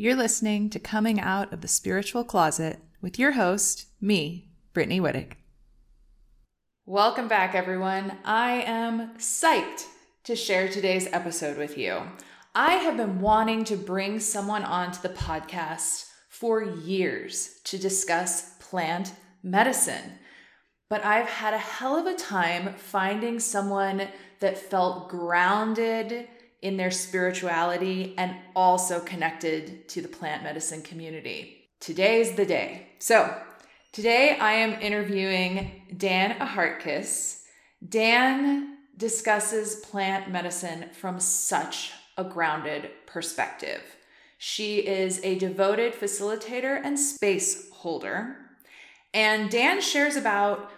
You're listening to Coming Out of the Spiritual Closet with your host, me, Brittany Wittig. Welcome back, everyone. I am psyched to share today's episode with you. I have been wanting to bring someone onto the podcast for years to discuss plant medicine, but I've had a hell of a time finding someone that felt grounded in their spirituality and also connected to the plant medicine community. Today's the day. So, today I am interviewing Dan Arhakos. Dan discusses plant medicine from such a grounded perspective. She is a devoted facilitator and space holder. And Dan shares about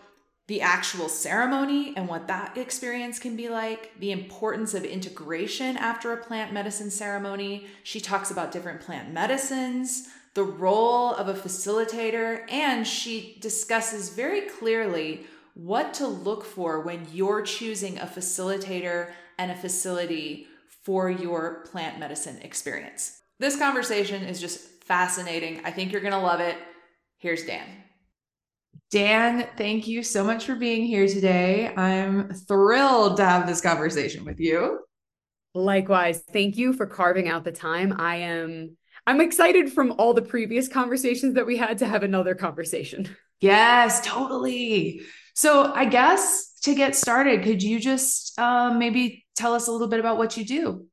the actual ceremony and what that experience can be like, the importance of integration after a plant medicine ceremony. She talks about different plant medicines, the role of a facilitator, and she discusses very clearly what to look for when you're choosing a facilitator and a facility for your plant medicine experience. This conversation is just fascinating. I think you're to love it. Here's Dan. Dan, thank you so much for being here today. I'm thrilled to have this conversation with you. Likewise, thank you for carving out the time. I am I'm excited from all the previous conversations that we had to have another conversation. Yes, totally. So, I guess to get started, could you just um, maybe tell us a little bit about what you do?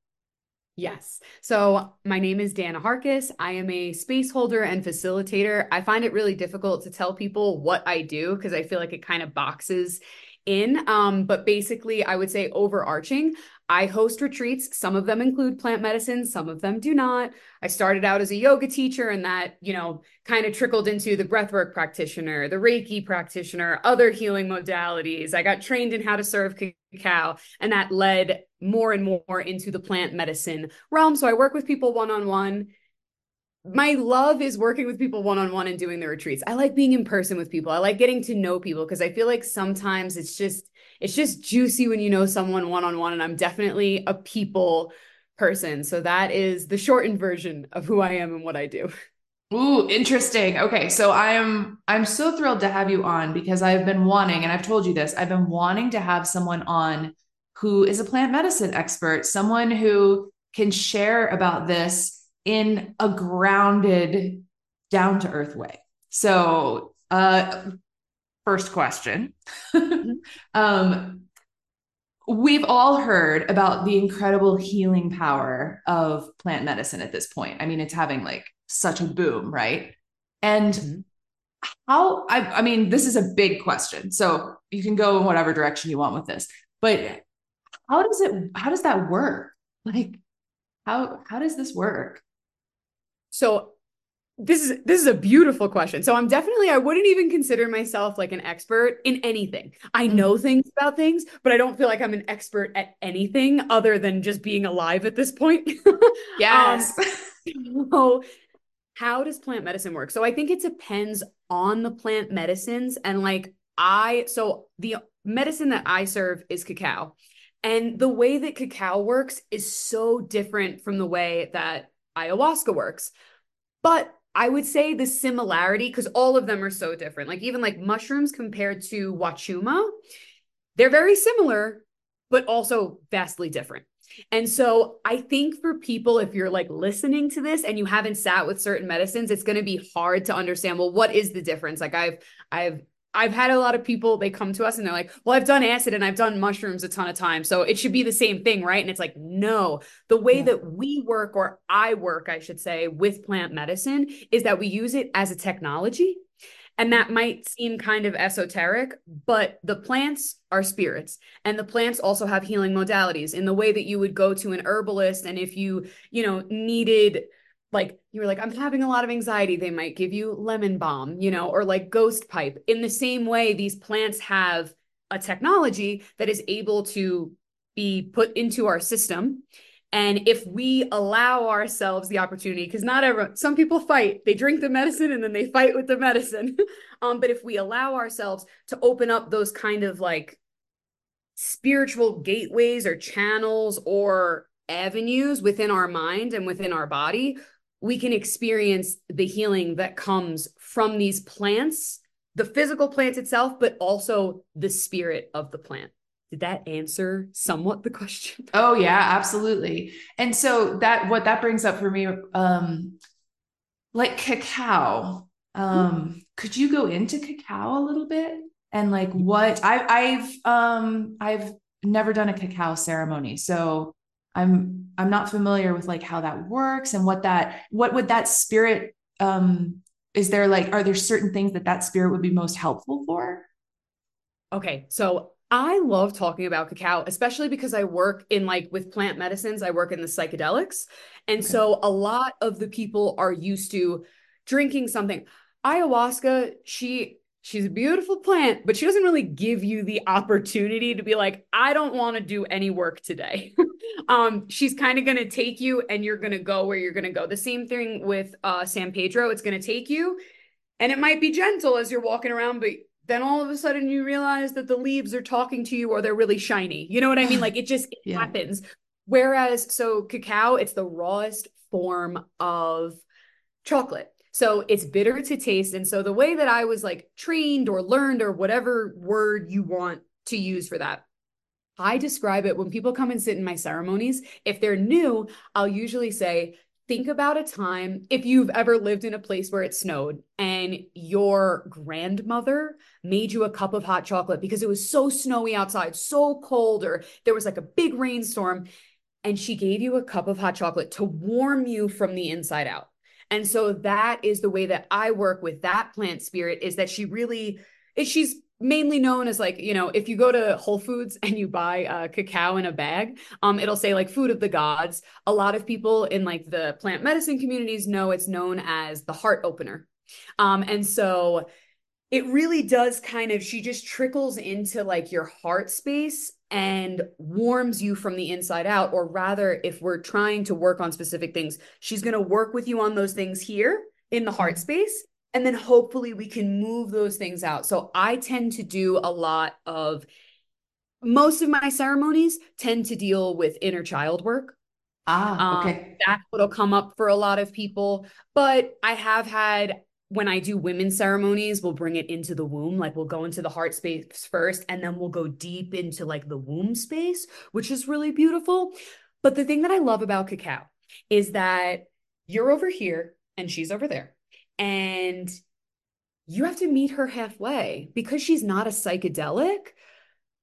Yes. So my name is Dan Arhakos. I am a space holder and facilitator. I find it really difficult to tell people what I do because I feel like it kind of boxes in. Um, but basically, I would say overarching, I host retreats. Some of them include plant medicine, some of them do not. I started out as a yoga teacher, and that, you know, kind of trickled into the breathwork practitioner, the Reiki practitioner, other healing modalities. I got trained in how to serve cacao, and that led more and more into the plant medicine realm. So I work with people one on one my love is working with people one on one and doing the retreats. I like being in person with people. I like getting to know people because I feel like sometimes it's just it's just juicy when you know someone one on one and I'm definitely a people person. So that is the shortened version of who I am and what I do. Ooh, interesting. Okay, so I'm I'm so thrilled to have you on because I've been wanting and I've told you this. I've been wanting to have someone on who is a plant medicine expert, someone who can share about this in a grounded, down to earth way. So, uh, first question. um, we've all heard about the incredible healing power of plant medicine at this point. I mean, it's having like such a boom, right? And mm-hmm. how, I, I mean, this is a big question. So you can go in whatever direction you want with this, but how does it, how does that work? Like, how, how does this work? So this is this is a beautiful question. So I'm definitely I wouldn't even consider myself like an expert in anything. I mm. know things about things, but I don't feel like I'm an expert at anything other than just being alive at this point. yes. um, so how does plant medicine work? So I think it depends on the plant medicines and like I so the medicine that I serve is cacao. And the way that cacao works is so different from the way that ayahuasca works. But I would say the similarity, because all of them are so different. Like even like mushrooms compared to wachuma, they're very similar, but also vastly different. And so I think for people, if you're like listening to this and you haven't sat with certain medicines, it's going to be hard to understand. Well, what is the difference? Like I've I've I've had a lot of people, they come to us and they're like, well, I've done acid and I've done mushrooms a ton of times. So it should be the same thing, right? And it's like, no, the way yeah. that we work, or I work, I should say, with plant medicine is that we use it as a technology. And that might seem kind of esoteric, but the plants are spirits. And the plants also have healing modalities in the way that you would go to an herbalist. And if you, you know, needed like you were like i'm having a lot of anxiety. They might give you lemon balm you know or like ghost pipe. In the same way these plants have a technology that is able to be put into our system. And if we allow ourselves the opportunity because not everyone some people fight. They drink the medicine and then they fight with the medicine. Um but if we allow ourselves to open up those kind of like spiritual gateways or channels or avenues within our mind and within our body we can experience the healing that comes from these plants, the physical plant itself, but also the spirit of the plant. Did that answer somewhat the question? Oh yeah, absolutely. And so that what that brings up for me um like cacao. Um mm-hmm. could you go into cacao a little bit and like what I I've um I've never done a cacao ceremony. So I'm I'm not familiar with like how that works and what that what would that spirit um is there like are there certain things that that spirit would be most helpful for? Okay, so I love talking about cacao, especially because I work in like with plant medicines, I work in the psychedelics. And okay. so a lot of the people are used to drinking something. Ayahuasca, she she's a beautiful plant, but she doesn't really give you the opportunity to be like, I don't want to do any work today. um, she's kind of going to take you and you're going to go where you're going to go. The same thing with uh, San Pedro. It's going to take you and it might be gentle as you're walking around, but then all of a sudden you realize that the leaves are talking to you or they're really shiny. You know what I mean? Like it just it yeah. happens. Whereas, so cacao, it's the rawest form of chocolate. So it's bitter to taste. And so the way that I was like trained or learned or whatever word you want to use for that, I describe it when people come and sit in my ceremonies. If they're new, I'll usually say, think about a time if you've ever lived in a place where it snowed and your grandmother made you a cup of hot chocolate because it was so snowy outside, so cold, or there was like a big rainstorm. And she gave you a cup of hot chocolate to warm you from the inside out. And so that is the way that I work with that plant spirit is that she really is she's mainly known as like you know if you go to whole foods and you buy uh, cacao in a bag um it'll say like food of the gods. A lot of people in like the plant medicine communities know it's known as the heart opener. Um and so it really does kind of she just trickles into like your heart space and warms you from the inside out. Or rather if we're trying to work on specific things she's going to work with you on those things here in the heart mm-hmm. space and then hopefully we can move those things out. So I tend to do a lot of most of my ceremonies tend to deal with inner child work. Ah, okay. Um, that's what'll come up for a lot of people. But I have had when I do women's ceremonies, we'll bring it into the womb. Like we'll go into the heart space first, and then we'll go deep into like the womb space, which is really beautiful. But the thing that I love about cacao is that you're over here and she's over there and you have to meet her halfway because she's not a psychedelic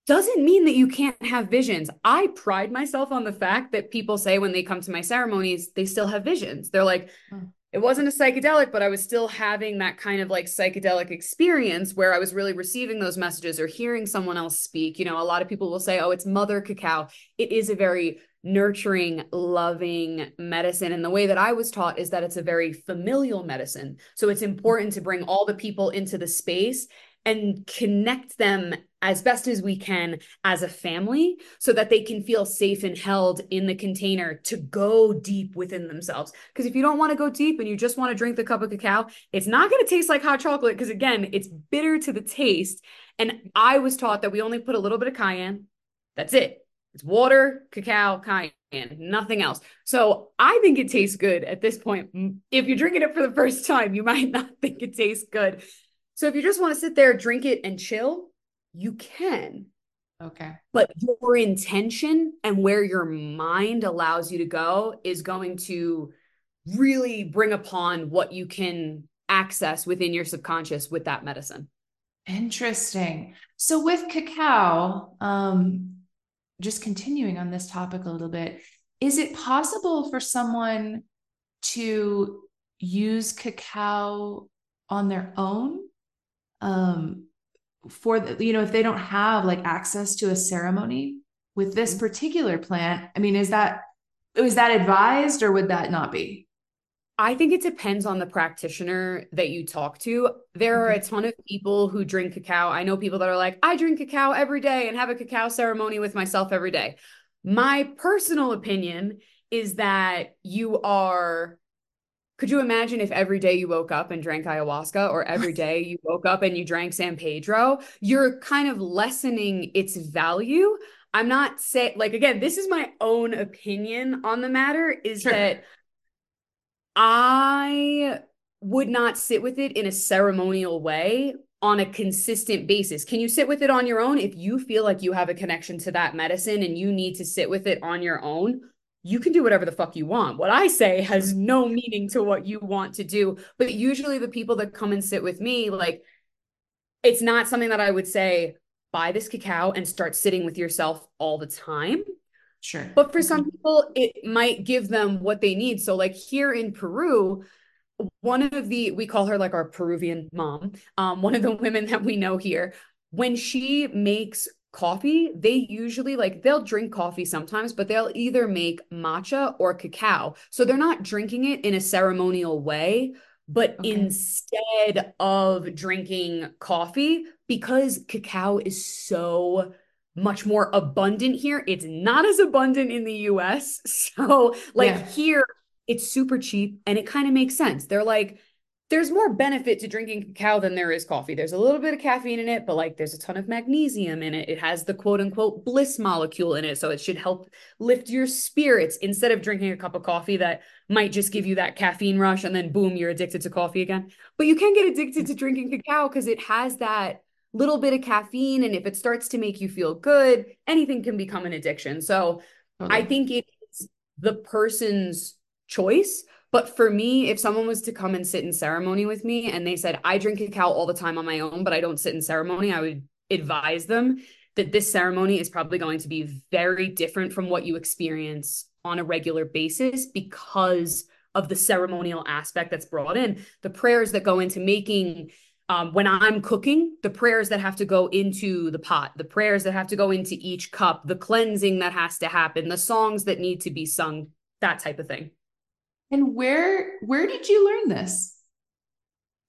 doesn't mean that you can't have visions. I pride myself on the fact that people say when they come to my ceremonies, they still have visions. They're like, hmm. it wasn't a psychedelic, but I was still having that kind of like psychedelic experience where I was really receiving those messages or hearing someone else speak. You know, a lot of people will say, oh, it's mother cacao. It is a very nurturing, loving medicine. And the way that I was taught is that it's a very familial medicine. So it's important to bring all the people into the space and connect them as best as we can as a family so that they can feel safe and held in the container to go deep within themselves. Because if you don't want to go deep and you just want to drink the cup of cacao, it's not going to taste like hot chocolate because, again, it's bitter to the taste. And I was taught that we only put a little bit of cayenne. That's it. It's water, cacao, cayenne, nothing else. So I think it tastes good at this point. If you're drinking it for the first time, you might not think it tastes good. So if you just want to sit there, drink it, and chill, you can. Okay. But your intention and where your mind allows you to go is going to really bring upon what you can access within your subconscious with that medicine. Interesting. So with cacao, um, just continuing on this topic a little bit, is it possible for someone to use cacao on their own? Um, for the, you know, if they don't have like access to a ceremony with this mm-hmm. particular plant, I mean, is that is that advised or would that not be? I think it depends on the practitioner that you talk to. There are a mm-hmm. ton of people who drink cacao. I know people that are like, I drink cacao every day and have a cacao ceremony with myself every day. My personal opinion is that you are. Could you imagine if every day you woke up and drank ayahuasca, or every day you woke up and you drank San Pedro? You're kind of lessening its value. I'm not saying, like, again, this is my own opinion on the matter is sure. that I would not sit with it in a ceremonial way on a consistent basis. Can you sit with it on your own? If you feel like you have a connection to that medicine and you need to sit with it on your own, you can do whatever the fuck you want. What I say has no meaning to what you want to do. But usually the people that come and sit with me, like, it's not something that I would say, buy this cacao and start sitting with yourself all the time. Sure. But for some people, it might give them what they need. So, like here in Peru, one of the we call her like our Peruvian mom, um, one of the women that we know here, when she makes coffee, they usually like they'll drink coffee sometimes, but they'll either make matcha or cacao. So they're not drinking it in a ceremonial way, but okay. instead of drinking coffee, because cacao is so much more abundant here, it's not as abundant in the US. So, like yeah. here, it's super cheap and it kind of makes sense. They're like, there's more benefit to drinking cacao than there is coffee. There's a little bit of caffeine in it, but like there's a ton of magnesium in it. It has the quote unquote bliss molecule in it. So it should help lift your spirits instead of drinking a cup of coffee that might just give you that caffeine rush and then boom, you're addicted to coffee again. But you can get addicted to drinking cacao because it has that little bit of caffeine. And if it starts to make you feel good, anything can become an addiction. So okay. I think it is the person's choice but for me, if someone was to come and sit in ceremony with me and they said, I drink cacao all the time on my own, but I don't sit in ceremony, I would advise them that this ceremony is probably going to be very different from what you experience on a regular basis because of the ceremonial aspect that's brought in. The prayers that go into making um, when I'm cooking, the prayers that have to go into the pot, the prayers that have to go into each cup, the cleansing that has to happen, the songs that need to be sung, that type of thing. And where where did you learn this?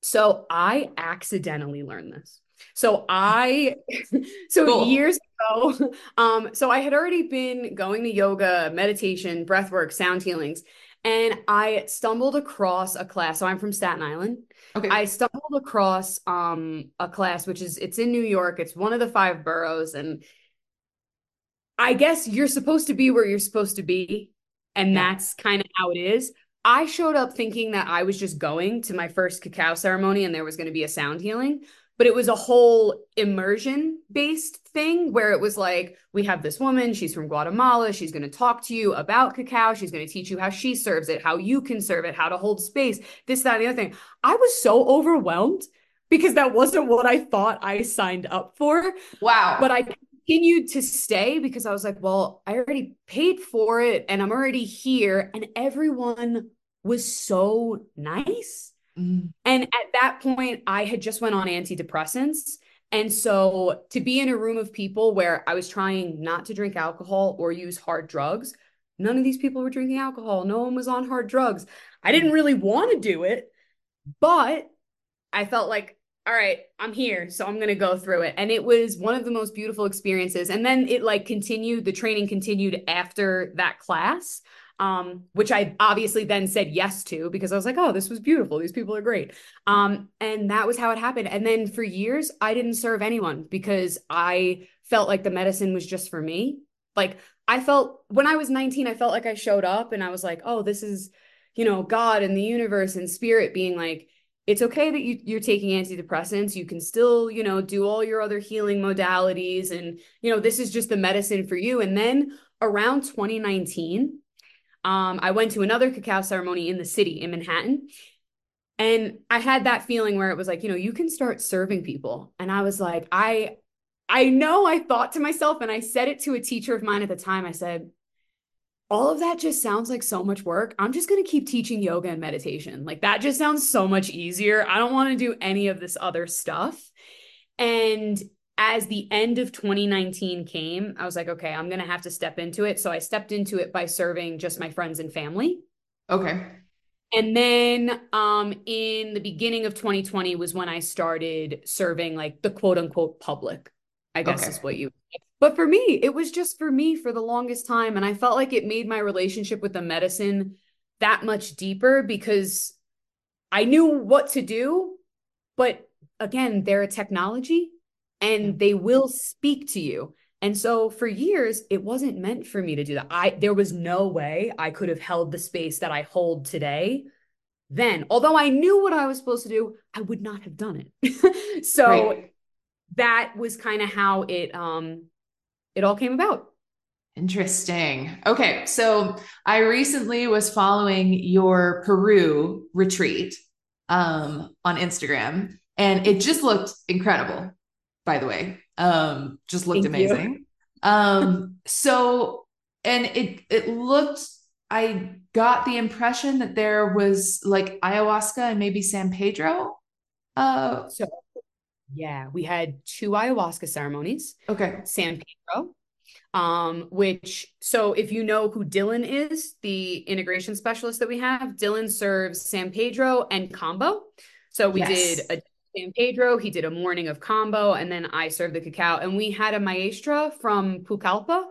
So I accidentally learned this. So I so cool. years ago, um, so I had already been going to yoga, meditation, breath work, sound healings, and I stumbled across a class. So I'm from Staten Island. Okay. I stumbled across um a class which is it's in New York. It's one of the five boroughs, and I guess you're supposed to be where you're supposed to be. And yeah. that's kind of how it is. I showed up thinking that I was just going to my first cacao ceremony and there was going to be a sound healing, but it was a whole immersion based thing where it was like, we have this woman, she's from Guatemala, she's going to talk to you about cacao, she's going to teach you how she serves it, how you can serve it, how to hold space, this, that, and the other thing. I was so overwhelmed because that wasn't what I thought I signed up for. Wow. But I continued to stay because I was like, well, I already paid for it and I'm already here. And everyone was so nice. Mm. And at that point, I had just went on antidepressants. And so to be in a room of people where I was trying not to drink alcohol or use hard drugs, none of these people were drinking alcohol. No one was on hard drugs. I didn't really want to do it, but I felt like, all right, I'm here. So I'm going to go through it. And it was one of the most beautiful experiences. And then it like continued, the training continued after that class um, which I obviously then said yes to because I was like, oh, this was beautiful. These people are great. Um, and that was how it happened. And then for years, I didn't serve anyone because I felt like the medicine was just for me. Like I felt when I was 19, I felt like I showed up and I was like, oh, this is, you know, God and the universe and spirit being like, it's okay that you, you're taking antidepressants. You can still, you know, do all your other healing modalities. And, you know, this is just the medicine for you. And then around 2019, um, I went to another cacao ceremony in the city in Manhattan. And I had that feeling where it was like, you know, you can start serving people. And I was like, I I know I thought to myself, and I said it to a teacher of mine at the time. I said, all of that just sounds like so much work. I'm just going to keep teaching yoga and meditation. Like that just sounds so much easier. I don't want to do any of this other stuff. And as the end of 2019 came, I was like, okay, I'm going to have to step into it. So I stepped into it by serving just my friends and family. Okay. And then um in the beginning of 2020 was when I started serving like the quote unquote public. I guess okay. is what you But for me, it was just for me for the longest time and I felt like it made my relationship with the medicine that much deeper because I knew what to do, but again, they're a technology and they will speak to you. And so for years, it wasn't meant for me to do that. I there was no way I could have held the space that I hold today then. Although I knew what I was supposed to do, I would not have done it. so right. that was kind of how it um it all came about. Interesting. Okay, so I recently was following your Peru retreat um on Instagram and it just looked incredible by the way. Um just looked Thank amazing. um so and it it looked I got the impression that there was like ayahuasca and maybe San Pedro. Uh, so yeah, we had two ayahuasca ceremonies. Okay. San Pedro, um, which so if you know who Dylan is, the integration specialist that we have, Dylan serves San Pedro and Kambo. So we yes. did a San Pedro, he did a morning of kambo, and then I served the cacao. And we had a maestra from Pucallpa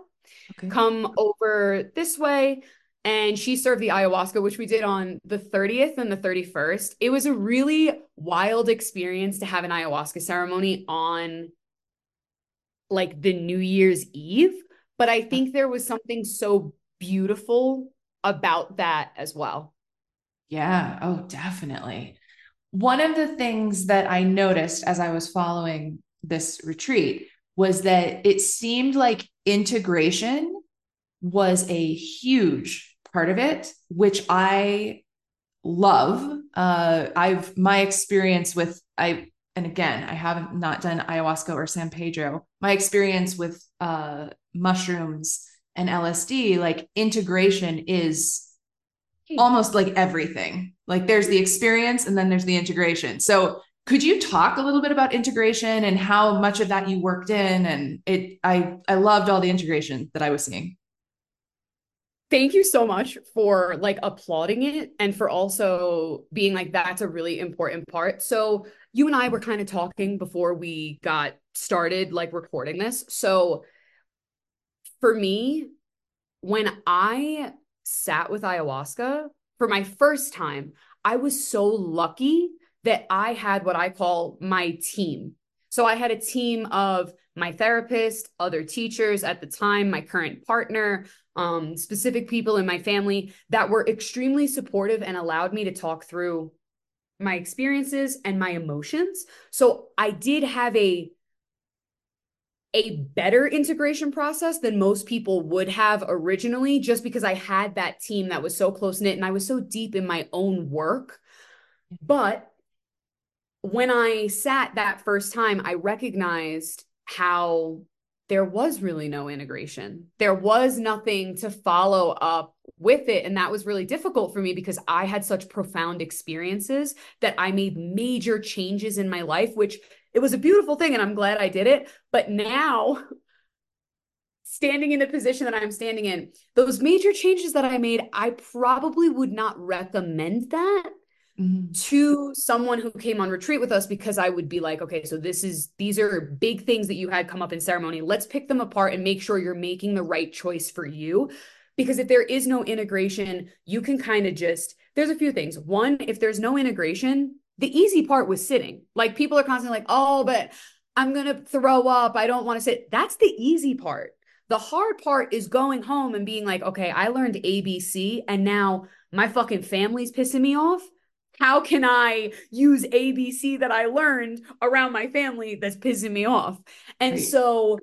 okay. come over this way and she served the ayahuasca, which we did on the 30th and the 31st. It was a really wild experience to have an ayahuasca ceremony on like the New Year's Eve. But I think there was something so beautiful about that as well. Yeah. Oh, definitely. One of the things that I noticed as I was following this retreat was that it seemed like integration was a huge part of it, which I love. Uh, I've my experience with I and again I haven't not done ayahuasca or San Pedro. My experience with uh, mushrooms and LSD, like integration, is almost like everything. Like there's the experience and then there's the integration. So could you talk a little bit about integration and how much of that you worked in? And it i i loved all the integration that i was seeing. Thank you so much for like applauding it and for also being like that's a really important part. So you and i were kind of talking before we got started like recording this. So for me when i sat with ayahuasca for my first time i was so lucky that i had what i call my team so I had a team of my therapist, other teachers at the time, my current partner, um, specific people in my family that were extremely supportive and allowed me to talk through my experiences and my emotions. So I did have a a better integration process than most people would have originally just because I had that team that was so close knit and I was so deep in my own work. But when I sat that first time, I recognized how there was really no integration. There was nothing to follow up with it. And that was really difficult for me because I had such profound experiences that I made major changes in my life, which it was a beautiful thing. And I'm glad I did it. But now, standing in the position that I'm standing in, those major changes that I made, I probably would not recommend that mm-hmm. to someone who came on retreat with us because I would be like, okay, so this is these are big things that you had come up in ceremony. Let's pick them apart and make sure you're making the right choice for you. Because if there is no integration, you can kind of just, there's a few things. One, if there's no integration, the easy part was sitting. Like people are constantly like, oh, but I'm going to throw up. I don't want to sit. That's the easy part. The hard part is going home and being like, okay, I learned ABC and now my fucking family's pissing me off how can I use ABC that I learned around my family that's pissing me off? And right. so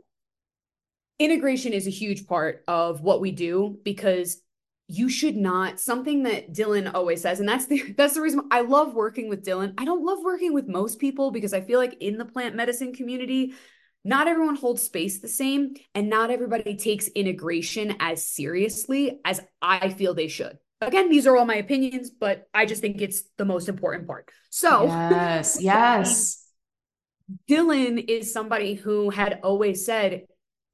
integration is a huge part of what we do because you should not something that Dylan always says and that's the that's the reason I love working with Dylan. I don't love working with most people because I feel like in the plant medicine community not everyone holds space the same and not everybody takes integration as seriously as I feel they should. Again, these are all my opinions, but I just think it's the most important part. So, yes, yes. Dylan is somebody who had always said,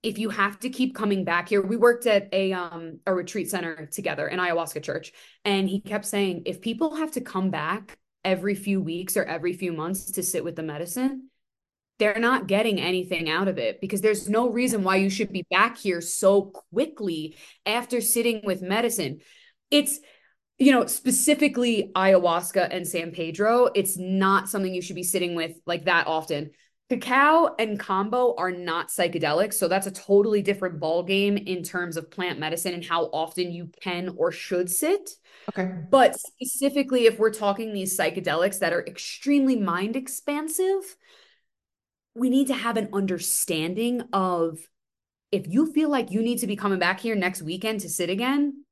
if you have to keep coming back here, we worked at a um a retreat center together in ayahuasca church, and he kept saying, if people have to come back every few weeks or every few months to sit with the medicine, they're not getting anything out of it because there's no reason why you should be back here so quickly after sitting with medicine it's you know specifically ayahuasca and san pedro it's not something you should be sitting with like that often Cacao and kambo are not psychedelics, so that's a totally different ball game in terms of plant medicine and how often you can or should sit. Okay. But specifically, if we're talking these psychedelics that are extremely mind expansive, we need to have an understanding of if you feel like you need to be coming back here next weekend to sit again,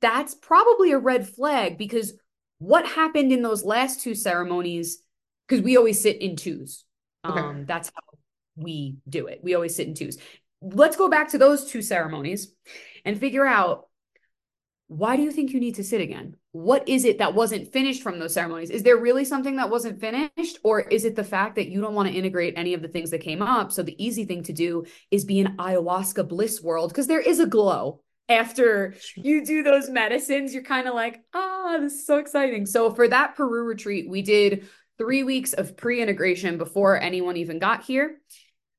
that's probably a red flag because what happened in those last two ceremonies, because we always sit in twos Okay. Um, that's how we do it. We always sit in twos. Let's go back to those two ceremonies and figure out why do you think you need to sit again? What is it that wasn't finished from those ceremonies? Is there really something that wasn't finished? Or is it the fact that you don't want to integrate any of the things that came up? So the easy thing to do is be an ayahuasca bliss world because there is a glow after you do those medicines. You're kind of like, ah, this is so exciting. So for that Peru retreat, we did three weeks of pre integration before anyone even got here.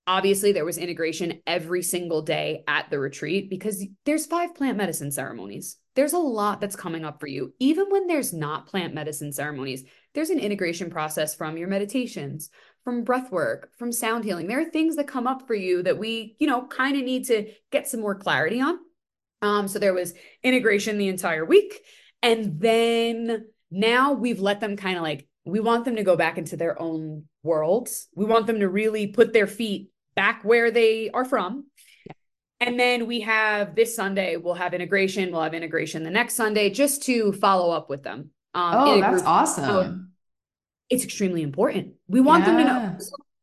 Obviously, there was integration every single day at the retreat because there's five plant medicine ceremonies. There's a lot that's coming up for you. Even when there's not plant medicine ceremonies, there's an integration process from your meditations, from breath work, from sound healing. There are things that come up for you that we, you know, kind of need to get some more clarity on. Um, so there was integration the entire week. And then now we've let them kind of like we want them to go back into their own worlds. We want them to really put their feet back where they are from. And then we have this Sunday, we'll have integration. We'll have integration the next Sunday just to follow up with them. Um, oh, that's awesome. So it's extremely important. We want yeah. them to know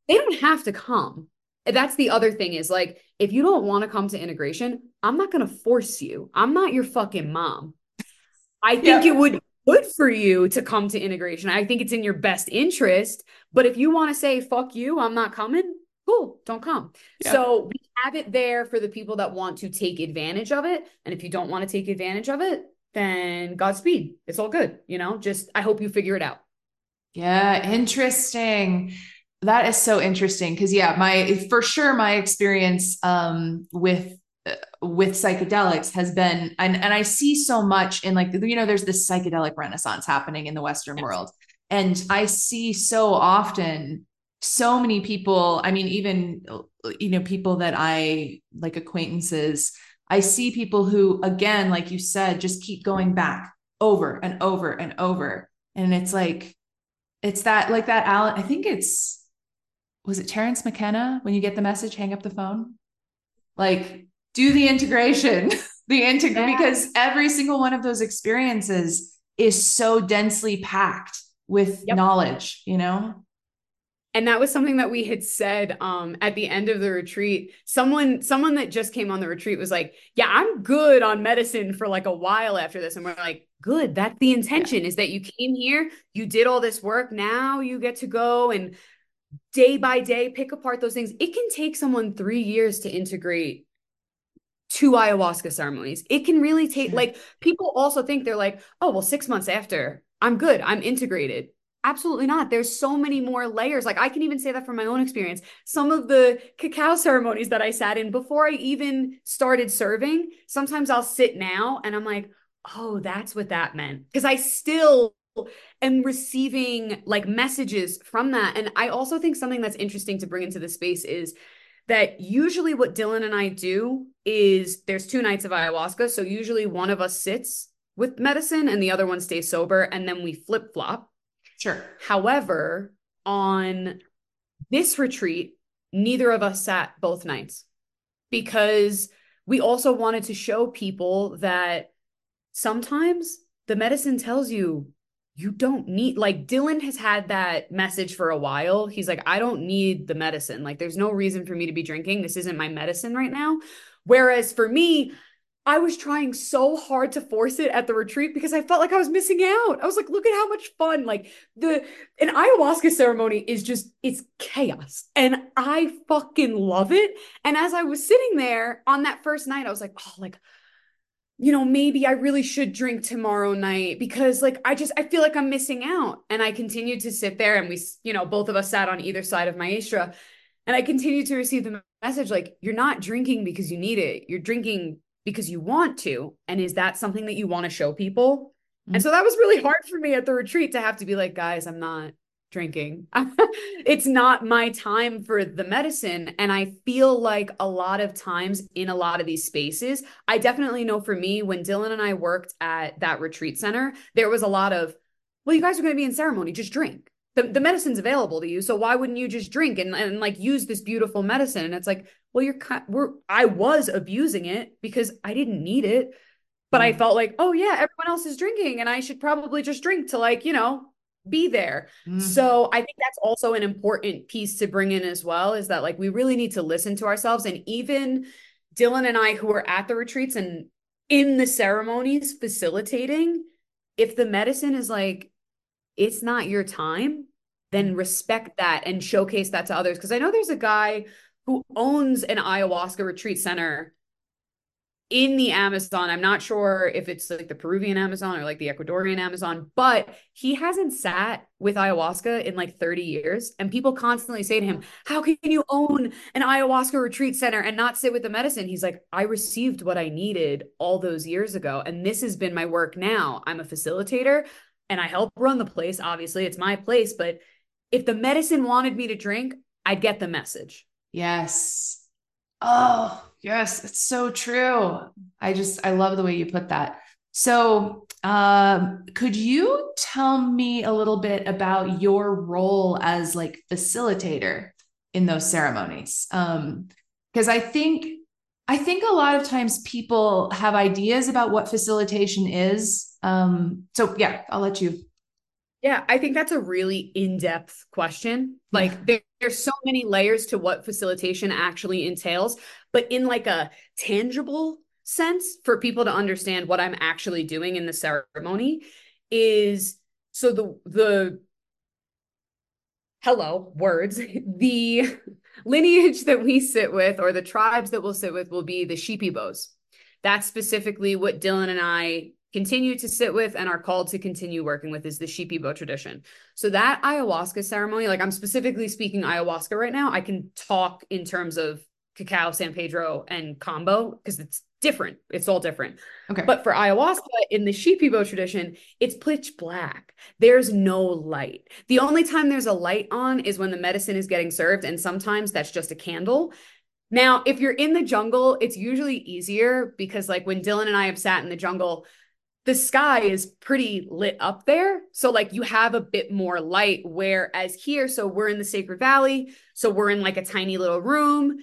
they don't have to come. That's the other thing is like, if you don't want to come to integration, I'm not going to force you. I'm not your fucking mom. I think yeah. it would good for you to come to integration. I think it's in your best interest. But if you want to say, fuck you, I'm not coming, cool, don't come. Yeah. So we have it there for the people that want to take advantage of it. And if you don't want to take advantage of it, then Godspeed. It's all good. You know, just I hope you figure it out. Yeah, interesting. That is so interesting. Because yeah, my for sure my experience um with with psychedelics has been and, and i see so much in like you know there's this psychedelic renaissance happening in the western world. And i see so often so many people i mean even you know people that i like acquaintances i see people who again like you said just keep going back over and over and over. And it's like it's that like that alan i think it's was it terence mckenna when you get the message hang up the phone like do the integration, the integrate yeah. because every single one of those experiences is so densely packed with yep. knowledge, you know? and that was something that we had said um, at the end of the retreat someone someone that just came on the retreat was like yeah i'm good on medicine for like a while after this and we're like good that's the intention yeah. is that you came here you did all this work now you get to go and day by day pick apart those things it can take someone three years to integrate two ayahuasca ceremonies. It can really take, like, people also think they're like, oh, well, six months after, I'm good, I'm integrated. Absolutely not. There's so many more layers. Like, I can even say that from my own experience. Some of the cacao ceremonies that I sat in before I even started serving, sometimes I'll sit now and I'm like, oh, that's what that meant. Because I still am receiving like messages from that. And I also think something that's interesting to bring into the space is that usually what Dylan and I do is there's two nights of ayahuasca. So usually one of us sits with medicine and the other one stays sober, and then we flip flop. Sure. However, on this retreat, neither of us sat both nights because we also wanted to show people that sometimes the medicine tells you you don't need like Dylan has had that message for a while. He's like, I don't need the medicine. Like, there's no reason for me to be drinking. This isn't my medicine right now. Whereas for me, I was trying so hard to force it at the retreat because I felt like I was missing out. I was like, look at how much fun. Like the an ayahuasca ceremony is just it's chaos. And I fucking love it. And as I was sitting there on that first night, I was like, oh, like you know, maybe I really should drink tomorrow night because like I just I feel like I'm missing out. And I continued to sit there and we, you know, both of us sat on either side of Maestra. And I continued to receive the message like, you're not drinking because you need it. You're drinking because you want to. And is that something that you want to show people? Mm-hmm. And so that was really hard for me at the retreat to have to be like, guys, I'm not, drinking. it's not my time for the medicine. And I feel like a lot of times in a lot of these spaces, I definitely know for me, when Dylan and I worked at that retreat center, there was a lot of, well, you guys are going to be in ceremony, just drink. The, the medicine's available to you. So why wouldn't you just drink and, and like use this beautiful medicine? And it's like, well, you're we're I was abusing it because I didn't need it. But mm. I felt like, oh yeah, everyone else is drinking and I should probably just drink to like, you know, be there. Mm-hmm. So I think that's also an important piece to bring in as well is that like we really need to listen to ourselves. And even Dylan and I, who are at the retreats and in the ceremonies facilitating, if the medicine is like, it's not your time, then mm-hmm. respect that and showcase that to others. Cause I know there's a guy who owns an ayahuasca retreat center in the Amazon. I'm not sure if it's like the Peruvian Amazon or like the Ecuadorian Amazon, but he hasn't sat with ayahuasca in like 30 years. And people constantly say to him, How can you own an ayahuasca retreat center and not sit with the medicine? He's like, I received what I needed all those years ago. And this has been my work now. I'm a facilitator and I help run the place. Obviously, it's my place. But if the medicine wanted me to drink, I'd get the message. Yes. Oh, yes, it's so true. I just I love the way you put that. So, um, could you tell me a little bit about your role as like facilitator in those ceremonies? Um, because I think I think a lot of times people have ideas about what facilitation is. Um, so yeah, I'll let you yeah, I think that's a really in-depth question. Like yeah. there, there's so many layers to what facilitation actually entails, but in like a tangible sense for people to understand what I'm actually doing in the ceremony is so the the hello words the lineage that we sit with or the tribes that we'll sit with will be the Shipibos. That's specifically what Dylan and I continue to sit with and are called to continue working with is the Shipibo tradition. So that ayahuasca ceremony, like I'm specifically speaking ayahuasca right now, I can talk in terms of cacao, San Pedro, and kambo because it's different. It's all different. Okay. But for ayahuasca in the Shipibo tradition, it's pitch black. There's no light. The only time there's a light on is when the medicine is getting served, and sometimes that's just a candle. Now, if you're in the jungle, it's usually easier because, like, when Dylan and I have sat in the jungle, the sky is pretty lit up there. So, like, you have a bit more light. Whereas here, so we're in the Sacred Valley. So, we're in like a tiny little room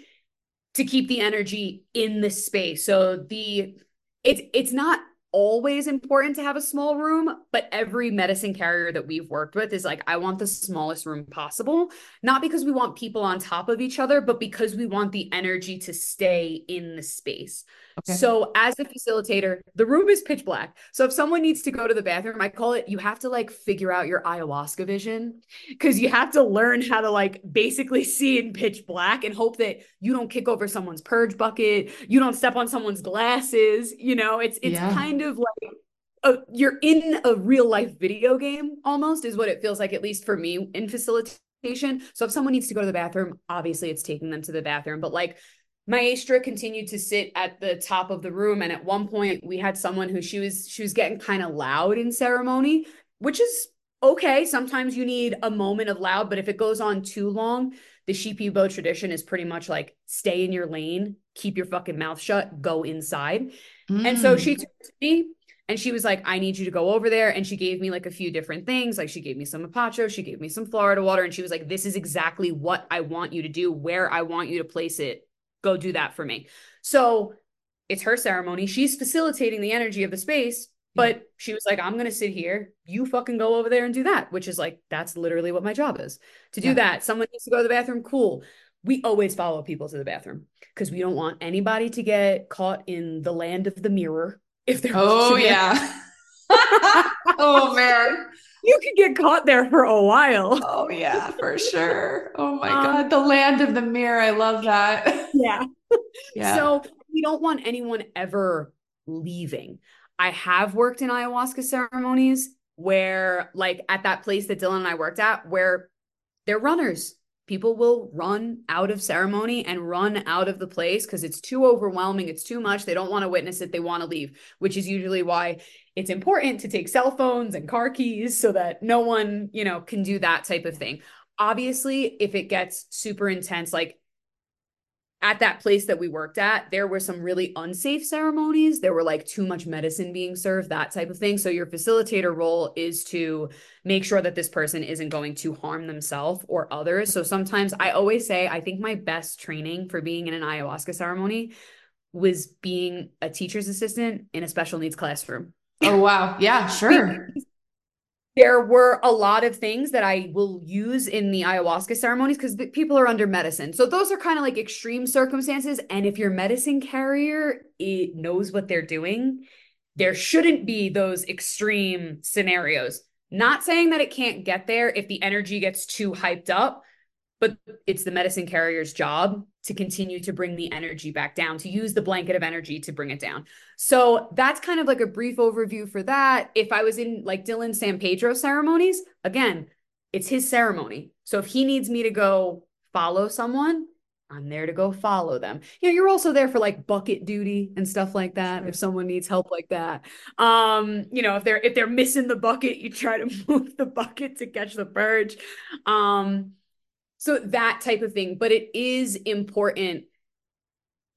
to keep the energy in the space. So, the it's it's not always important to have a small room, but every medicine carrier that we've worked with is like, I want the smallest room possible. Not because we want people on top of each other, but because we want the energy to stay in the space. Okay. So, as a facilitator, the room is pitch black. So, if someone needs to go to the bathroom, I call it you have to like figure out your ayahuasca vision because you have to learn how to like basically see in pitch black and hope that you don't kick over someone's purge bucket, you don't step on someone's glasses. You know, it's it's yeah. kind of like a, you're in a real life video game almost, is what it feels like, at least for me in facilitation. So, if someone needs to go to the bathroom, obviously it's taking them to the bathroom, but like Maestra continued to sit at the top of the room. And at one point we had someone who she was she was getting kind of loud in ceremony, which is okay. Sometimes you need a moment of loud, but if it goes on too long, the Shipibo boat tradition is pretty much like stay in your lane, keep your fucking mouth shut, go inside. Mm. And so she mm. took to me and she was like, I need you to go over there. And she gave me like a few different things. Like she gave me some Mapacho, she gave me some Florida water. And she was like, This is exactly what I want you to do, where I want you to place it go do that for me. So it's her ceremony. She's facilitating the energy of the space, but she was like, I'm going to sit here. You fucking go over there and do that, which is like, that's literally what my job is to do yeah. that. Someone needs to go to the bathroom. Cool. We always follow people to the bathroom because we don't want anybody to get caught in the land of the mirror. If they're oh, yeah. oh, man you could get caught there for a while. Oh yeah, for sure. Oh my um, god, the land of the mirror. I love that. Yeah. Yeah. So we don't want anyone ever leaving. I have worked in ayahuasca ceremonies where like at that place that Dylan and I worked at where they're runners. People will run out of ceremony and run out of the place because it's too overwhelming. It's too much. They don't want to witness it. They want to leave, which is usually why it's important to take cell phones and car keys so that no one, you know, can do that type of thing. Obviously, if it gets super intense, like at that place that we worked at, there were some really unsafe ceremonies. There were like too much medicine being served, that type of thing. So, your facilitator role is to make sure that this person isn't going to harm themselves or others. So, sometimes I always say, I think my best training for being in an ayahuasca ceremony was being a teacher's assistant in a special needs classroom. Oh, wow. Yeah, sure there were a lot of things that I will use in the ayahuasca ceremonies because people are under medicine. So those are kind of like extreme circumstances. And if your medicine carrier it knows what they're doing, there shouldn't be those extreme scenarios. Not saying that it can't get there if the energy gets too hyped up, but it's the medicine carrier's job to continue to bring the energy back down, to use the blanket of energy to bring it down. So that's kind of like a brief overview for that. If I was in like Dylan San Pedro ceremonies, again, it's his ceremony. So if he needs me to go follow someone, I'm there to go follow them. You know, you're also there for like bucket duty and stuff like that. Sure. If someone needs help like that, um, you know, if they're if they're missing the bucket, you try to move the bucket to catch the purge. Um, so that type of thing. But it is important.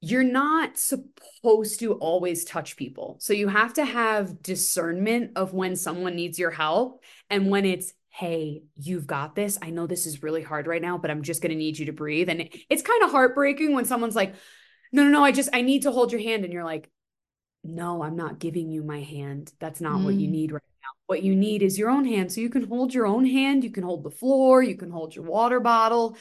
You're not supposed to always touch people. So you have to have discernment of when someone needs your help and when it's, hey, you've got this. I know this is really hard right now, but I'm just going to need you to breathe. And it's kind of heartbreaking when someone's like, no, no, no, I just, I need to hold your hand. And you're like, no, I'm not giving you my hand. That's not mm. what you mm. need right what you need is your own hand. So you can hold your own hand, you can hold the floor, you can hold your water bottle,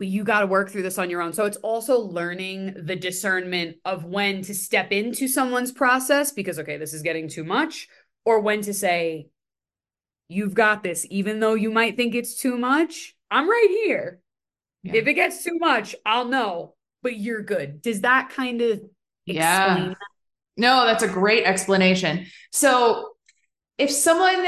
but you got to work through this on your own. So it's also learning the discernment of when to step into someone's process because, okay, this is getting too much, or when to say, you've got this, even though you might think it's too much. I'm right here. Yeah. If it gets too much, I'll know, but you're good. Does that kind of yeah. That? No, that's a great explanation. So if someone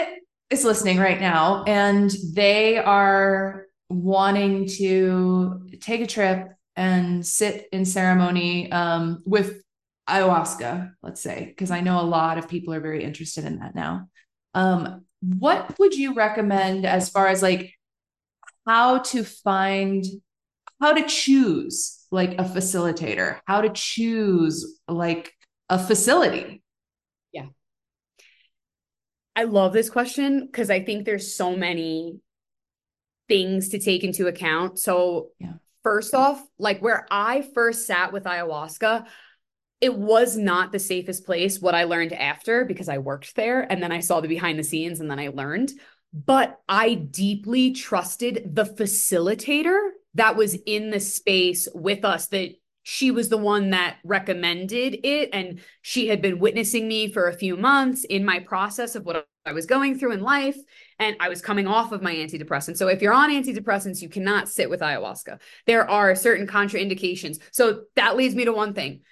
is listening right now and they are wanting to take a trip and sit in ceremony um, with ayahuasca, let's say, because I know a lot of people are very interested in that now. Um, what would you recommend as far as like how to find, how to choose like a facilitator, how to choose like a facility? I love this question because I think there's so many things to take into account. So, yeah. first off, like where I first sat with ayahuasca, it was not the safest place. What I learned after, because I worked there and then I saw the behind the scenes and then I learned. But I deeply trusted the facilitator that was in the space with us that she was the one that recommended it and she had been witnessing me for a few months in my process of what I was going through in life and I was coming off of my antidepressants. So if you're on antidepressants, you cannot sit with ayahuasca. There are certain contraindications. So that leads me to one thing.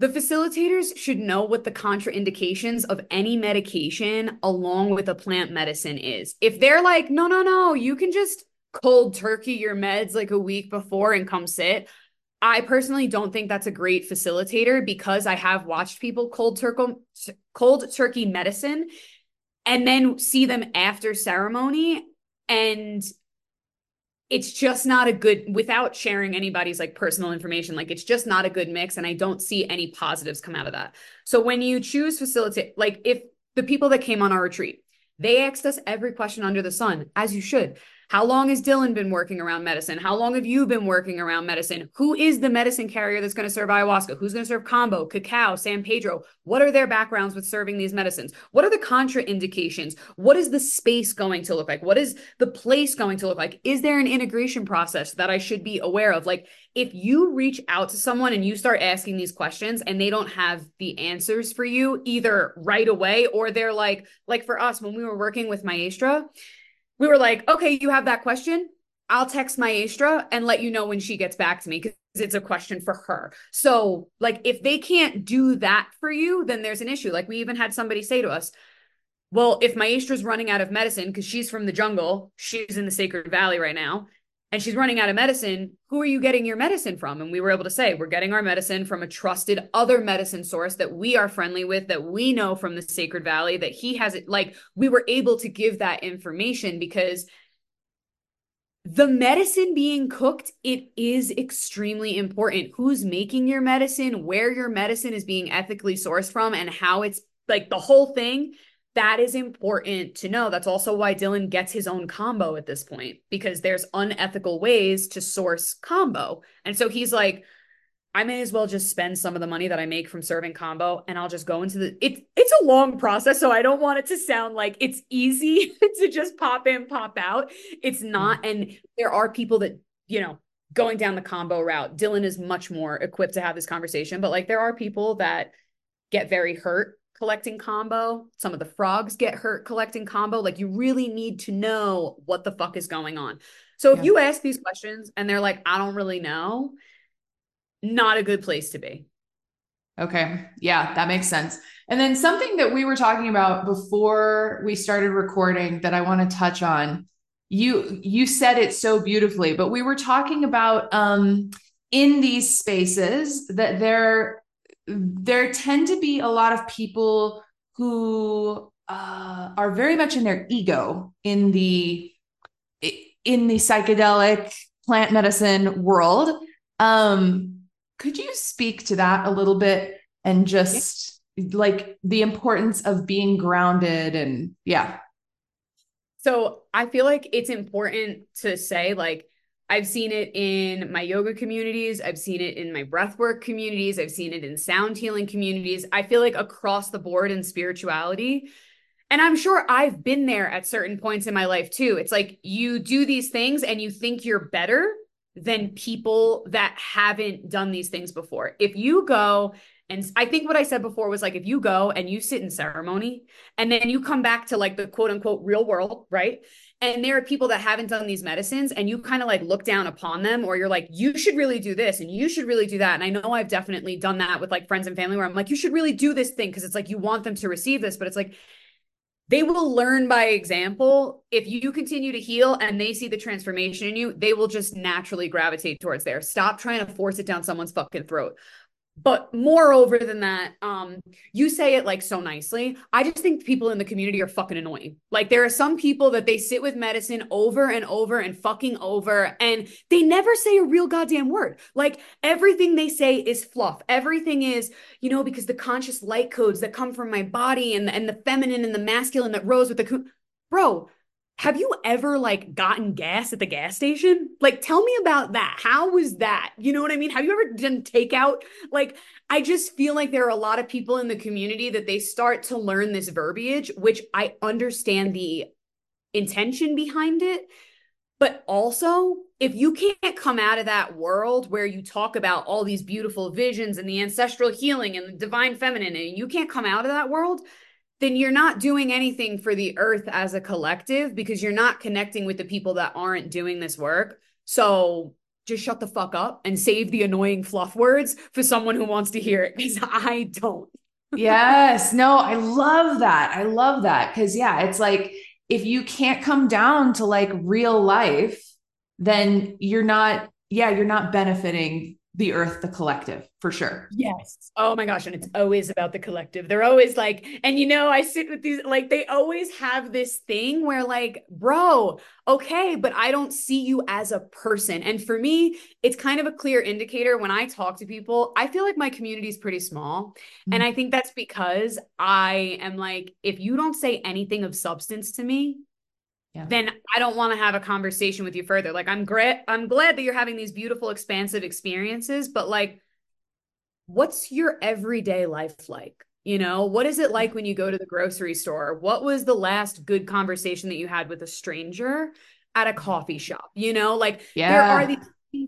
The facilitators should know what the contraindications of any medication along with a plant medicine is. If they're like, no, no, no, you can just cold turkey your meds like a week before and come sit. I personally don't think that's a great facilitator because I have watched people cold turkey cold turkey medicine and then see them after ceremony and it's just not a good without sharing anybody's like personal information like it's just not a good mix and I don't see any positives come out of that. So when you choose facilitate like if the people that came on our retreat they asked us every question under the sun as you should how long has Dylan been working around medicine? How long have you been working around medicine? Who is the medicine carrier that's going to serve ayahuasca? Who's going to serve kambo, cacao, San Pedro? What are their backgrounds with serving these medicines? What are the contraindications? What is the space going to look like? What is the place going to look like? Is there an integration process that I should be aware of? Like, if you reach out to someone and you start asking these questions and they don't have the answers for you either right away or they're like, like for us, when we were working with Maestra, we were like, okay, you have that question. I'll text Maestra and let you know when she gets back to me because it's a question for her. So, like, if they can't do that for you, then there's an issue. Like, we even had somebody say to us, well, if Maestra's running out of medicine because she's from the jungle, she's in the Sacred Valley right now, and she's running out of medicine. Who are you getting your medicine from? And we were able to say, we're getting our medicine from a trusted other medicine source that we are friendly with, that we know from the Sacred Valley, that he has it. Like, we were able to give that information because the medicine being cooked it is extremely important who's making your medicine where your medicine is being ethically sourced from and how it's like the whole thing that is important to know that's also why dylan gets his own kambo at this point because there's unethical ways to source kambo. and so he's like I may as well just spend some of the money that I make from serving kambo and I'll just go into the it it's a long process so I don't want it to sound like it's easy to just pop in pop out it's not mm. and there are people that you know going down the kambo route Dylan is much more equipped to have this conversation but like there are people that get very hurt collecting kambo. some of the frogs get hurt collecting kambo. like you really need to know what the fuck is going on so if yeah. you ask these questions and they're like I don't really know not a good place to be. Okay. Yeah, that makes sense. And then something that we were talking about before we started recording that I want to touch on. You you said it so beautifully, but we were talking about um in these spaces that there there tend to be a lot of people who uh, are very much in their ego in the in the psychedelic plant medicine world um could you speak to that a little bit and just like the importance of being grounded and yeah. So I feel like it's important to say, like, I've seen it in my yoga communities. I've seen it in my breathwork communities. I've seen it in sound healing communities. I feel like across the board in spirituality. And I'm sure I've been there at certain points in my life too. It's like you do these things and you think you're better than people that haven't done these things before. If you go and I think what I said before was like if you go and you sit in ceremony and then you come back to like the quote unquote real world, right? And there are people that haven't done these medicines and you kind of like look down upon them or you're like you should really do this and you should really do that. And I know I've definitely done that with like friends and family where I'm like you should really do this thing because it's like you want them to receive this, but it's like they will learn by example. If you continue to heal and they see the transformation in you, they will just naturally gravitate towards there. Stop trying to force it down someone's fucking throat. But moreover than that, um, you say it like so nicely. I just think people in the community are fucking annoying. Like there are some people that they sit with medicine over and over and fucking over, and they never say a real goddamn word. Like everything they say is fluff. Everything is, you know, because the conscious light codes that come from my body and and the feminine and the masculine that rose with the bro have you ever like gotten gas at the gas station? Like, tell me about that. How was that? You know what I mean? Have you ever done takeout? Like, I just feel like there are a lot of people in the community that they start to learn this verbiage, which I understand the intention behind it. But also, if you can't come out of that world where you talk about all these beautiful visions and the ancestral healing and the divine feminine, and you can't come out of that world, then you're not doing anything for the earth as a collective because you're not connecting with the people that aren't doing this work. So just shut the fuck up and save the annoying fluff words for someone who wants to hear it because I don't. yes. No, I love that. I love that. Cause yeah, it's like if you can't come down to like real life, then you're not, yeah, you're not benefiting the earth the collective for sure. Yes. Oh my gosh. And it's always about the collective. They're always like and you know i sit with these like they always have this thing where like bro okay but i don't see you as a person. And for me it's kind of a clear indicator when i talk to people i feel like my community is pretty small. Mm-hmm. and i think that's because i am like if you don't say anything of substance to me yeah. then I don't want to have a conversation with you further. Like I'm great. I'm glad that you're having these beautiful, expansive experiences, but like, what's your everyday life like? You know, what is it like mm. when you go to the grocery store? What was the last good conversation that you had with a stranger at a coffee shop? You know, like yeah. there are these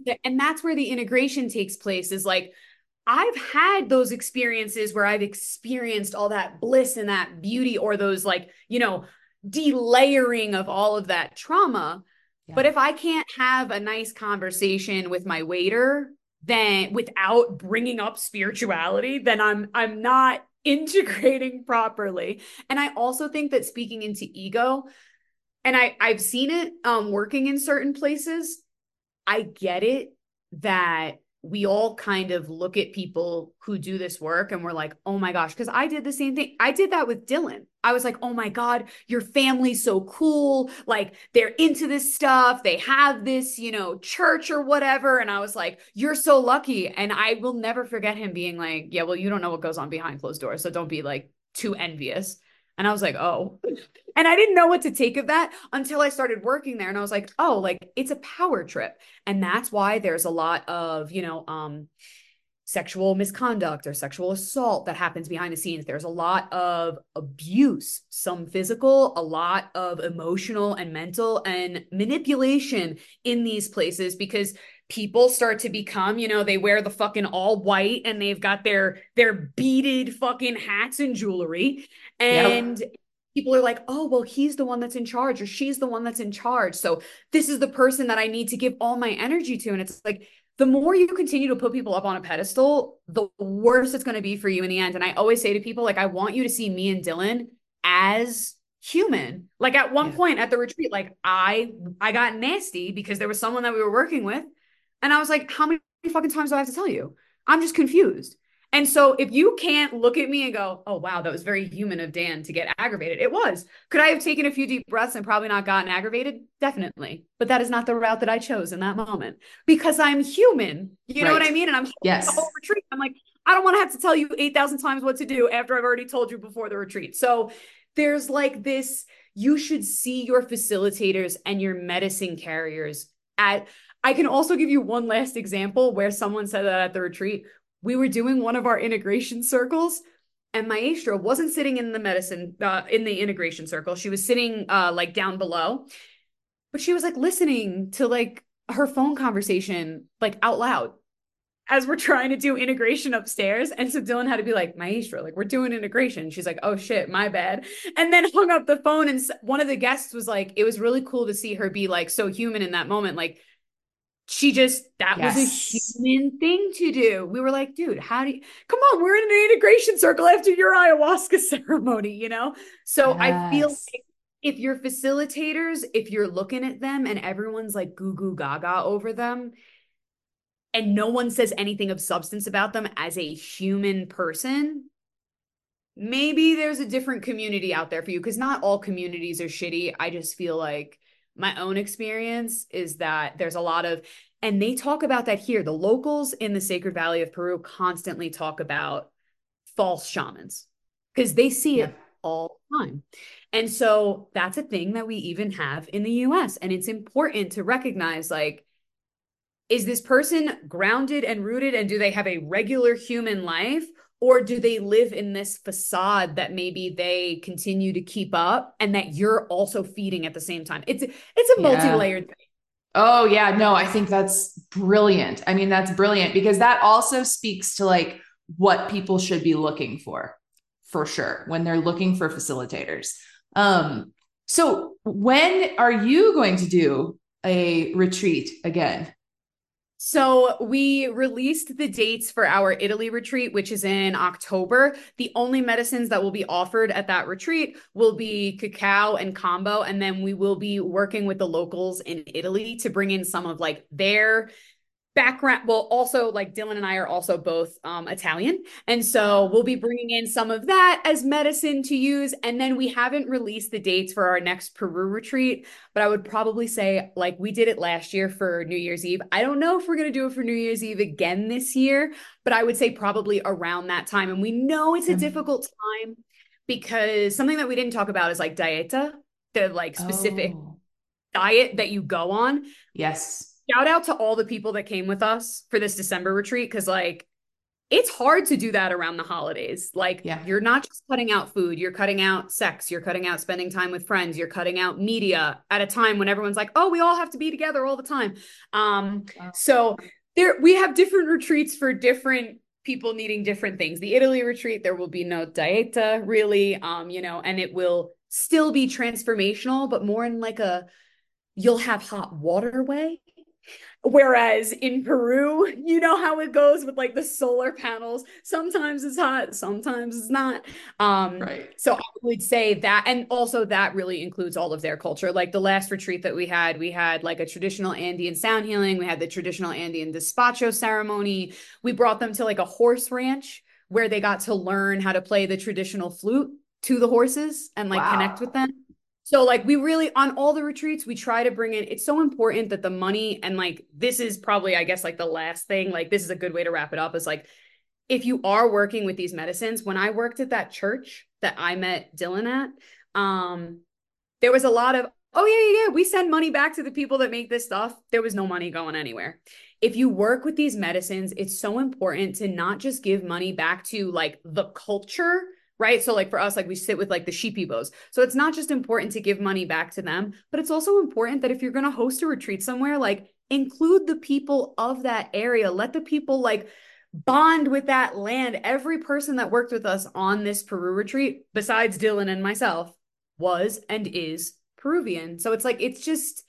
that, and that's where the integration takes place is like, I've had those experiences where I've experienced all that bliss and that beauty, or those like, you know, delayering of all of that trauma. Yeah. But if I can't have a nice conversation with my waiter, then without bringing up spirituality, then I'm I'm not integrating properly. And I also think that speaking into ego, and I I've seen it um working in certain places. I get it that we all kind of look at people who do this work and we're like, oh my gosh, because I did the same thing. I did that with Dylan. I was like, oh my God, your family's so cool. Like they're into this stuff. They have this, you know, church or whatever. And I was like, you're so lucky. And I will never forget him being like, yeah, well, you don't know what goes on behind closed doors. So don't be like too envious. And I was like, oh. And I didn't know what to take of that until I started working there. And I was like, oh, like it's a power trip. And that's why there's a lot of, you know, um, sexual misconduct or sexual assault that happens behind the scenes. There's a lot of abuse, some physical, a lot of emotional and mental and manipulation in these places because people start to become, you know, they wear the fucking all white and they've got their their beaded fucking hats and jewelry and yep. people are like, "Oh, well, he's the one that's in charge or she's the one that's in charge." So, this is the person that I need to give all my energy to and it's like the more you continue to put people up on a pedestal, the worse it's going to be for you in the end. And I always say to people like I want you to see me and Dylan as human. Like at one yeah. point at the retreat, like I I got nasty because there was someone that we were working with and I was like, how many fucking times do I have to tell you? I'm just confused. And so if you can't look at me and go, oh, wow, that was very human of Dan to get aggravated, it was. Could I have taken a few deep breaths and probably not gotten aggravated? Definitely. But that is not the route that I chose in that moment because I'm human. You right. know what I mean? And I'm yes. the whole retreat. I'm like, I don't want to have to tell you 8,000 times what to do after I've already told you before the retreat. So there's like this, you should see your facilitators and your medicine carriers at I can also give you one last example where someone said that at the retreat. We were doing one of our integration circles, and Maestra wasn't sitting in the medicine uh, in the integration circle. She was sitting uh, like down below, but she was like listening to like her phone conversation like out loud as we're trying to do integration upstairs. And so Dylan had to be like, Maestra, like we're doing integration. She's like, oh shit, my bad. And then hung up the phone. And one of the guests was like, it was really cool to see her be like so human in that moment. Like she just that yes. was a human thing to do. We were like, dude, how do you come on? We're in an integration circle after your ayahuasca ceremony, you know? So yes. I feel like if you're facilitators, if you're looking at them and everyone's like goo goo gaga over them, and no one says anything of substance about them as a human person, maybe there's a different community out there for you because not all communities are shitty. I just feel like my own experience is that there's a lot of and they talk about that here the locals in the sacred valley of peru constantly talk about false shamans because they see yeah. it all the time and so that's a thing that we even have in the us and it's important to recognize like is this person grounded and rooted and do they have a regular human life or do they live in this facade that maybe they continue to keep up and that you're also feeding at the same time? It's it's a multi-layered thing. Oh yeah. No i think that's brilliant. I mean that's brilliant because that also speaks to like what people should be looking for for sure when they're looking for facilitators. Um so when are you going to do a retreat again so we released the dates for our Italy retreat, which is in October. The only medicines that will be offered at that retreat will be cacao and kambo. And then we will be working with the locals in Italy to bring in some of like their background well also like dylan and i are also both um, italian. And so we'll be bringing in some of that as medicine to use. And then we haven't released the dates for our next peru retreat but i would probably say like we did it last year for new year's eve. I don't know if we're going to do it for new year's eve again this year but i would say probably around that time. And we know it's a mm-hmm. difficult time because something that we didn't talk about is like dieta the like specific oh. diet that you go on. Yes shout out to all the people that came with us for this December retreat because like it's hard to do that around the holidays. Like yeah. you're not just cutting out food, you're cutting out sex, you're cutting out spending time with friends, you're cutting out media at a time when everyone's like, "Oh, we all have to be together all the time." Um wow. so there we have different retreats for different people needing different things. The Italy retreat there will be no dieta really um you know and it will still be transformational but more in like a you'll have hot water way Whereas in Peru, you know how it goes with like the solar panels. Sometimes it's hot, sometimes it's not. Um, right. So I would say that, and also that really includes all of their culture. Like the last retreat that we had, we had like a traditional Andean sound healing, we had the traditional Andean despacho ceremony. We brought them to like a horse ranch where they got to learn how to play the traditional flute to the horses and like wow. connect with them. So like we really on all the retreats we try to bring in it's so important that the money and like this is probably I guess like the last thing like this is a good way to wrap it up is like if you are working with these medicines when I worked at that church that I met Dylan at um there was a lot of oh yeah yeah yeah we send money back to the people that make this stuff there was no money going anywhere. If you work with these medicines it's so important to not just give money back to like the culture right? So like for us, like we sit with like the Shipibos. So it's not just important to give money back to them, but it's also important that if you're going to host a retreat somewhere, like include the people of that area. Let the people like bond with that land. Every person that worked with us on this Peru retreat, besides Dylan and myself, was and is Peruvian. So it's like it's just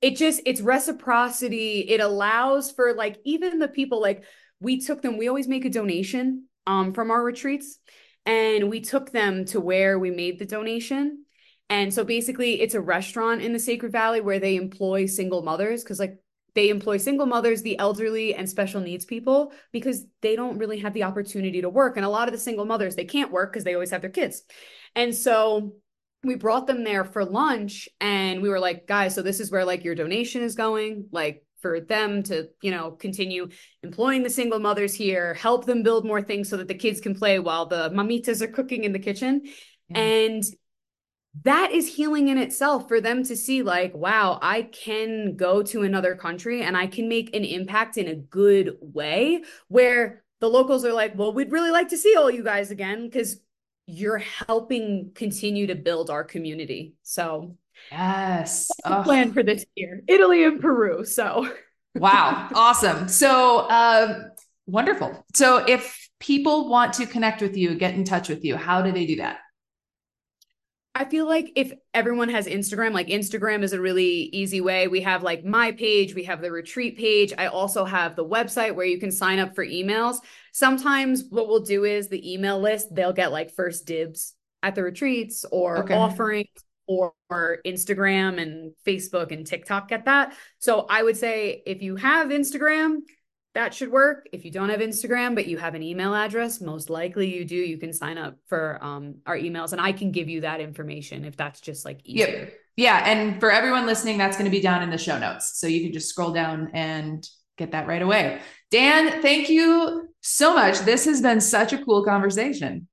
it just it's reciprocity. It allows for like even the people like we took them, we always make a donation um from our retreats and we took them to where we made the donation. And so basically, it's a restaurant in the Sacred Valley where they employ single mothers because, like, they employ single mothers, the elderly, and special needs people because they don't really have the opportunity to work. And a lot of the single mothers, they can't work because they always have their kids. And so we brought them there for lunch and we were like, guys, so this is where like your donation is going. Like, for them to, you know, continue employing the single mothers here, help them build more things so that the kids can play while the mamitas are cooking in the kitchen. Yeah. And that is healing in itself for them to see like wow i can go to another country and i can make an impact in a good way where the locals are like well we'd really like to see all you guys again because you're helping continue to build our community so Yes. Plan for this year. Italy and Peru. So wow. Awesome. So um, wonderful. So if people want to connect with you, get in touch with you, how do they do that? I feel like if everyone has Instagram, like Instagram is a really easy way. We have like my page, we have the retreat page. I also have the website where you can sign up for emails. Sometimes what we'll do is the email list, they'll get like first dibs at the retreats or okay. offerings or, Instagram and Facebook and TikTok get that. So I would say if you have Instagram, that should work. If you don't have Instagram, but you have an email address, most likely you do. You can sign up for um, our emails and I can give you that information if that's just like easier. Yep. Yeah. And for everyone listening, that's going to be down in the show notes. So you can just scroll down and get that right away. Dan, thank you so much. This has been such a cool conversation.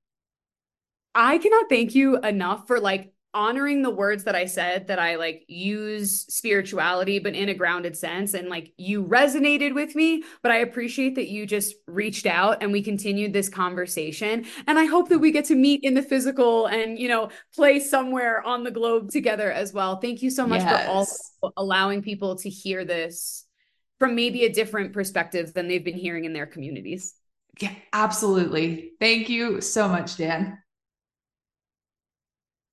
I cannot thank you enough for like honoring the words that I said that I like use spirituality, but in a grounded sense. And like you resonated with me, but I appreciate that you just reached out and we continued this conversation. And I hope that we get to meet in the physical and, you know, play somewhere on the globe together as well. Thank you so much yes. for also allowing people to hear this from maybe a different perspective than they've been hearing in their communities. Yeah, absolutely. Thank you so much, Dan.